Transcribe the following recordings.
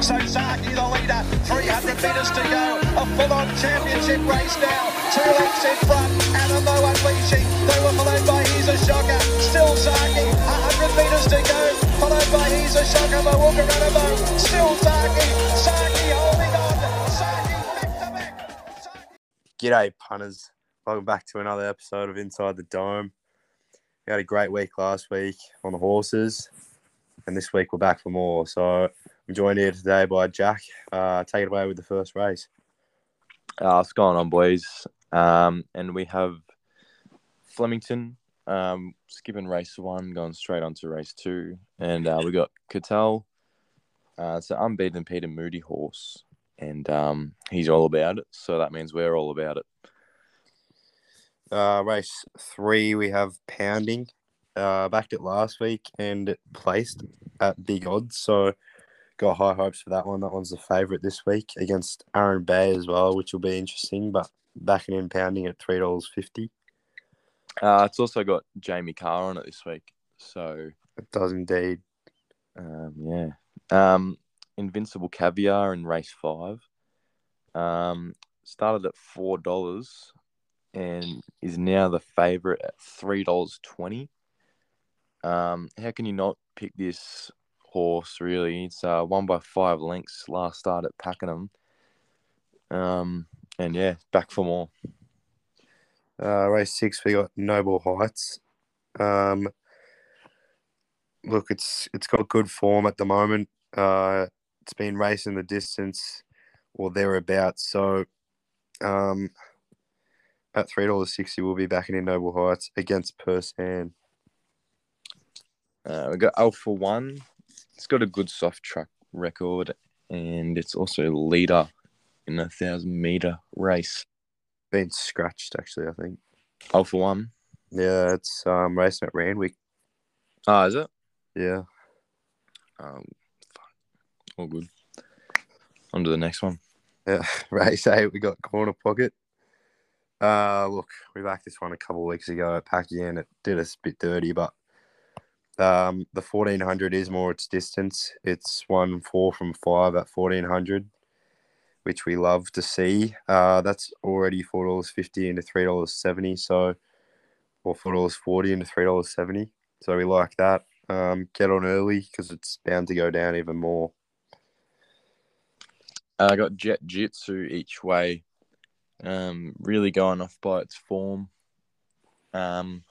So Saki the leader, 300 metres to go. A full-on championship race now. Two lengths in front, Animo unleashing. They were followed by He's a Shocker. Still Saki, 100 metres to go. Followed by He's a Shocker, Mawuka Ranamo. Still Saki, Saki holding on. Saki back to back. G'day, punters. Welcome back to another episode of Inside the Dome. We had a great week last week on the horses, and this week we're back for more. So I'm joined here today by Jack. Uh, take it away with the first race. Uh, what's going on, boys? Um, and we have Flemington um, skipping race one, going straight on to race two. And uh, we got Cattell. Uh, it's an unbeaten Peter Moody horse, and um, he's all about it. So that means we're all about it. Uh, race three, we have Pounding. Uh, backed it last week and it placed at big odds. So got high hopes for that one. That one's the favourite this week against Aaron Bay as well, which will be interesting. But backing in Pounding at $3.50. Uh, it's also got Jamie Kah on it this week. So It does indeed. Um, yeah. Um, Invincible Caviar in race five. Um, started at four dollars and is now the favorite at three dollars twenty. Um, how can you not pick this horse? Really, it's uh, one by five lengths. Last start at Pakenham. Um, and yeah, back for more. Uh, race six, we got Noble Heights. Um, look, it's it's got good form at the moment. Uh, it's been racing the distance or thereabouts. So, um, at three dollars sixty, we'll be backing in Noble Heights against Persan. Uh, we got Alpha One. It's got a good soft track record, and it's also leader in a thousand meter race. Been scratched actually, I think. Oh, for One. Yeah, it's um racing at Randwick. Ah, is it? Yeah. Um, fuck. all good. On to the next one. Yeah, race eight, we got corner pocket. Uh, look, we backed this one a couple of weeks ago at Pakenham. It did us a bit dirty, but um, the fourteen hundred is more its distance. It's one four from five at fourteen hundred, which we love to see. Uh, that's already four dollars fifty into three dollars seventy. So, or four dollars forty into three dollars seventy. So we like that. Um, get on early because it's bound to go down even more. Uh, I got Jet Jitsu each way. Um, really going off by its form. Um,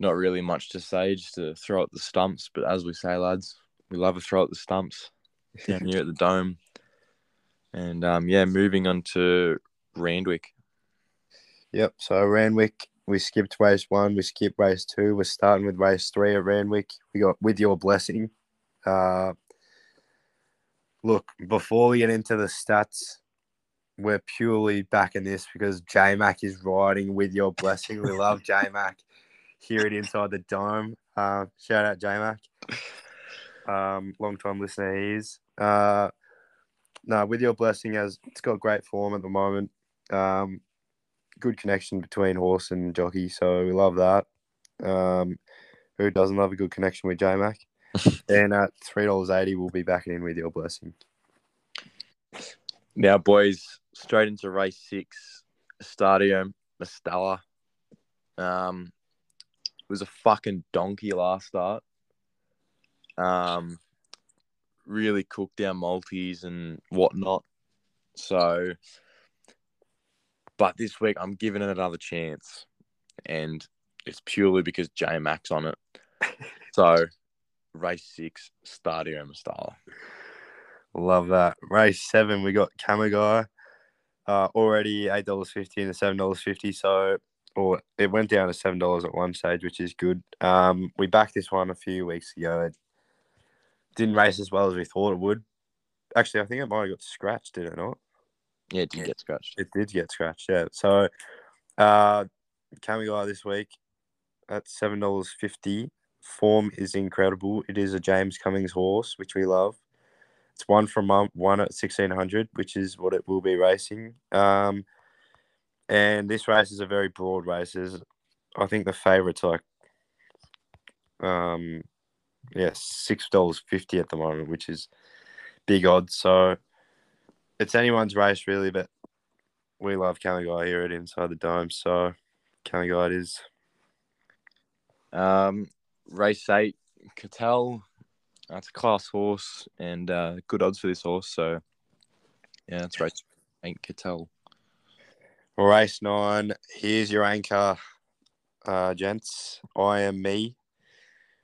not really much to say, just to throw at the stumps. But as we say, lads, we love to throw at the stumps down here at the dome. And um, yeah, moving on to Randwick. Yep. So Randwick, we skipped race one. We skipped race two. We're starting with race three at Randwick. We got with your blessing. Uh, look, before we get into the stats, we're purely backing this because J Mac is riding with your blessing. We love J Mac. Hear it inside the dome. Uh, shout out J Mac. Um, long time listener he is. Uh, no, with your blessing, as it's got great form at the moment. Um, good connection between horse and jockey, so we love that. Um, who doesn't love a good connection with J Mac? and at three dollars eighty, we'll be backing in with your blessing. Now, boys, straight into race six, Stadio Mastella. Um, it was a fucking donkey last start. Um, really cooked down multis and whatnot. So, but this week I'm giving it another chance, and it's purely because J Max on it. so, race six, Stadio Mastella. Love that. Race seven, we got Kamagai. Uh, already eight dollars fifty and seven dollars fifty. So, or it went down to seven dollars at one stage, which is good. Um, we backed this one a few weeks ago. It didn't race as well as we thought it would. Actually, I think it might have got scratched, did it not? Yeah, it did get scratched. It did get scratched, yeah. So, uh, Kamigai this week at seven dollars fifty. Form is incredible. It is a James Cummings horse, which we love. It's one from um, one at sixteen hundred, which is what it will be racing. Um, and this race is a very broad race. There's, I think the favourites like, um, yeah, six dollars fifty at the moment, which is big odds. So it's anyone's race really, but we love Guy here at Inside the Dome. So Guy it is. Um, race eight, Cattell. That's a class horse and uh, good odds for this horse. So yeah, that's race eight, Cattell. Race nine. Here's your anchor, uh, gents. I am me.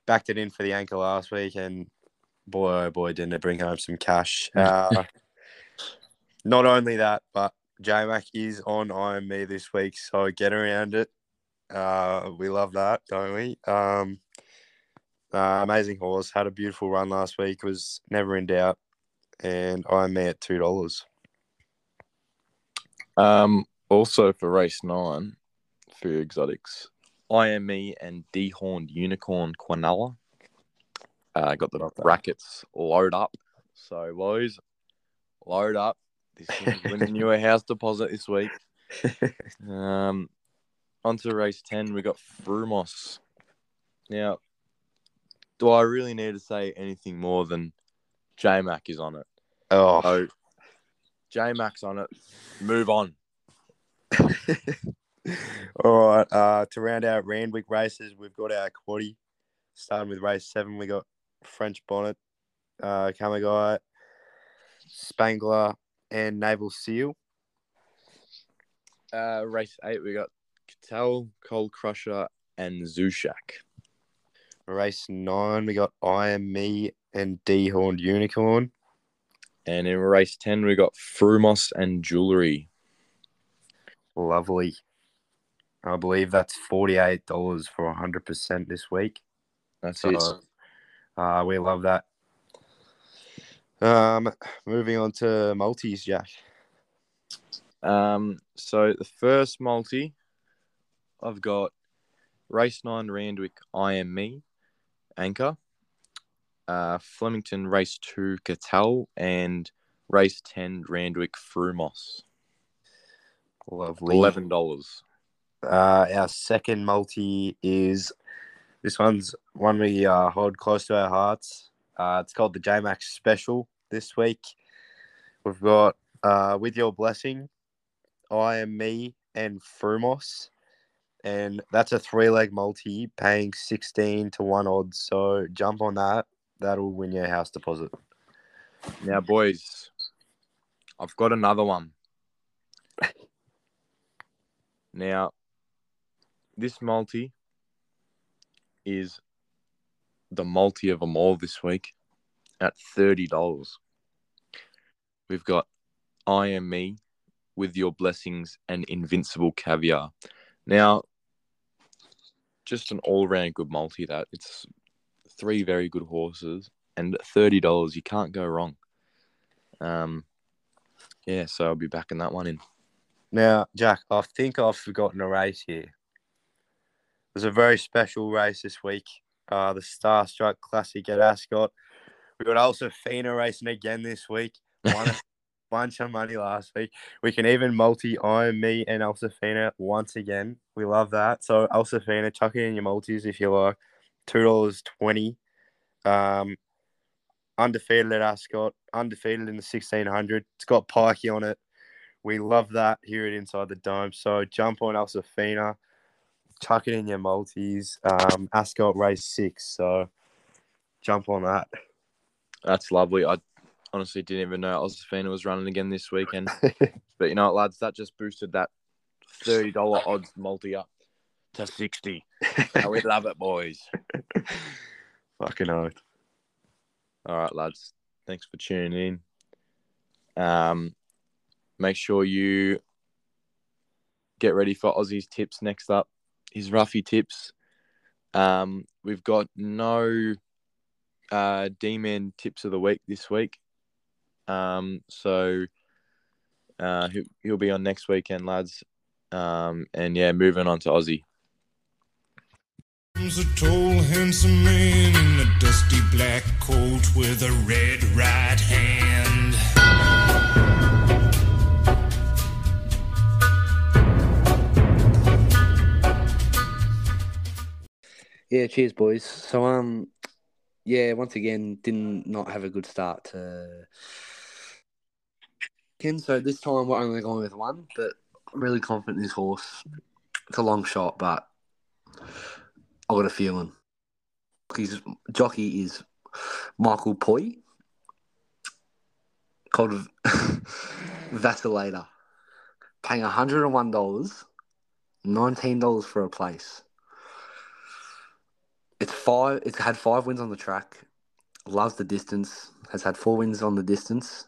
Backed it in for the anchor last week, and boy, oh boy, didn't it bring home some cash. Uh, not only that, but JMac is on I am me this week, so get around it. Uh, we love that, don't we? Um, uh, amazing horse. Had a beautiful run last week. Was never in doubt, and I am me at two dollars. Um, also for race nine, for exotics, IME and dehorned unicorn Quinella. Uh, got the brackets load up. So boys, load up. This is winning you a house deposit this week. Um, on to race ten, we got Frumos. Now, do I really need to say anything more than J Mac is on it? Oh, So J Mac's on it. Move on. All right. Uh, to round out Randwick races, we've got our quaddy. Starting with race seven, we got French Bonnet, uh, Kamagai, Spangler, and Naval Seal. Uh, race eight, we got Cattell, Cold Crusher, and Zushak. Race nine, we got I Am Me and D Horned Unicorn. And in race 10, we got Frumos and Jewelry. Lovely. I believe that's $48 for 100% this week. That's So, it. uh, we love that. Um, moving on to multis, Jack. Um, so the first multi, I've got race nine Randwick I Am Me, Anchor. Uh, Flemington race two Cattell and race 10 Randwick Frumos. Lovely. $11. Uh, our second multi is this one's one we uh, hold close to our hearts. Uh, it's called the JMax Special this week. We've got uh, With Your Blessing, I Am Me, and Frumos. And that's a three leg multi paying 16 to 1 odds. So jump on that. That'll win your house deposit. Now, boys, I've got another one. Now, this multi is the multi of them all this week at $30. We've got I Am Me with Your Blessings and Invincible Caviar. Now, just an all round good multi that. It's three very good horses and $30, you can't go wrong. Um, yeah, so I'll be backing that one in. Now, Jack, I think I've forgotten a race here. There's a very special race this week. Uh, the Starstruck Classic at Ascot. We got Alsafina racing again this week. Won a bunch of money last week. We can even multi I Am Me and Alsafina once again. We love that. So Alsafina, chuck it in your multis if you like. Two dollars twenty. Um, undefeated at Ascot. Undefeated in the sixteen hundred. It's got Pikey on it. We love that here at Inside the Dome. So jump on Alsafina, chuck it in your multis. Um, Ascot race six. So jump on that. That's lovely. I honestly didn't even know Alsafina was running again this weekend. but you know what, lads, that just boosted that $30 odds multi up to 60 How we love it, boys. Fucking oath. All right, lads. Thanks for tuning in. Um, make sure you get ready for Aussie's tips next up. His roughy tips. Um, we've got no uh, D-man tips of the week this week. Um, so uh, he'll, he'll be on next weekend, lads. Um, and yeah, moving on to Aussie. A tall, handsome man in a dusty black coat with a red right hand. Yeah, cheers, boys. So, um, yeah, once again, didn't not have a good start to. Ken, so this time we're only going with one, but I'm really confident in this horse. It's a long shot, but I got a feeling. His jockey is Michael Poy, called Vacillator, paying $101, $19 for a place. It's five. It's had five wins on the track. Loves the distance. Has had four wins on the distance,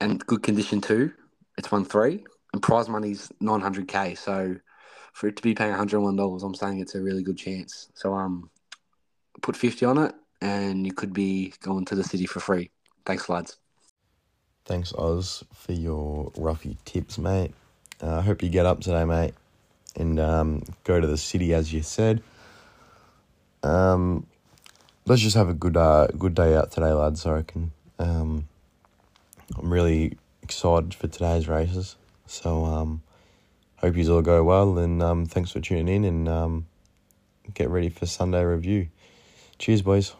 and good condition too. It's won three, and prize money's nine hundred k. So for it to be paying one hundred one dollars, I'm saying it's a really good chance. So um, put fifty on it, and you could be going to the city for free. Thanks, lads. Thanks, Oz, for your roughy tips, mate. I uh, hope you get up today, mate, and um, go to the city as you said. Um, let's just have a good uh, good day out today, lads. I reckon. Um, I'm really excited for today's races. So um, hope you all go well, and um, thanks for tuning in, and um, get ready for Sunday review. Cheers, boys.